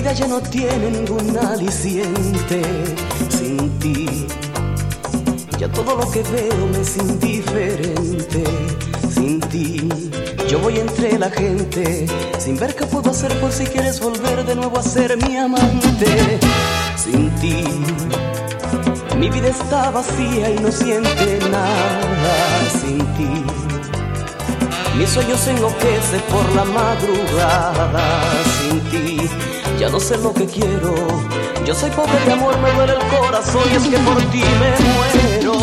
vida ya no tiene ningún aliciente sin ti. Ya todo lo que veo me es indiferente sin ti. Yo voy entre la gente sin ver qué puedo hacer por si quieres volver de nuevo a ser mi amante. Sin ti, mi vida está vacía y no siente nada sin ti. Mis sueños enloquecen por la madrugada sin ti. Ya no sé lo que quiero. Yo soy pobre de amor, me duele el corazón y es que por ti me muero.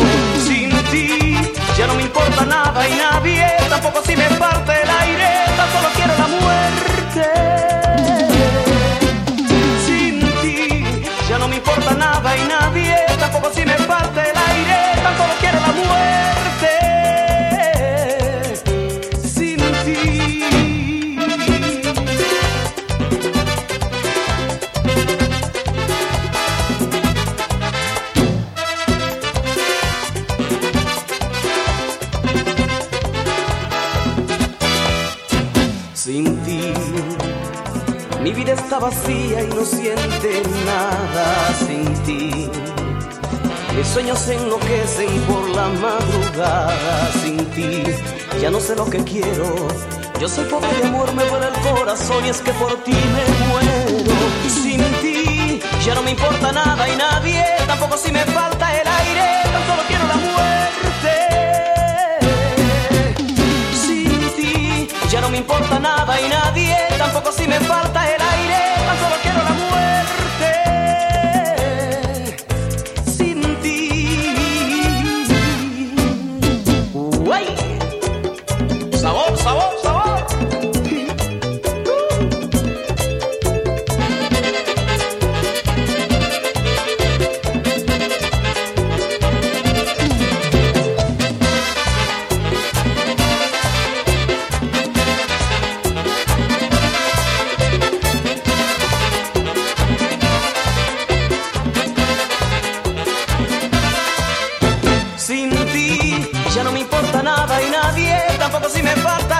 Sin ti ya no me importa nada y nadie, tampoco si me parte el aire, solo quiero la muerte. Sin ti ya no me importa nada y nadie, Mi vida está vacía y no siente nada sin ti. Mis sueños se enloquecen por la madrugada sin ti. Ya no sé lo que quiero. Yo soy pobre de amor, me duele el corazón y es que por ti me muero. Sin ti ya no me importa nada y nadie, tampoco si me falta el aire, tan solo quiero la muerte. Sin ti ya no me importa nada y nadie, tampoco si me falta el sabor, sabor, sabor. Sin ti ya no me importa nada y nadie tampoco si me importa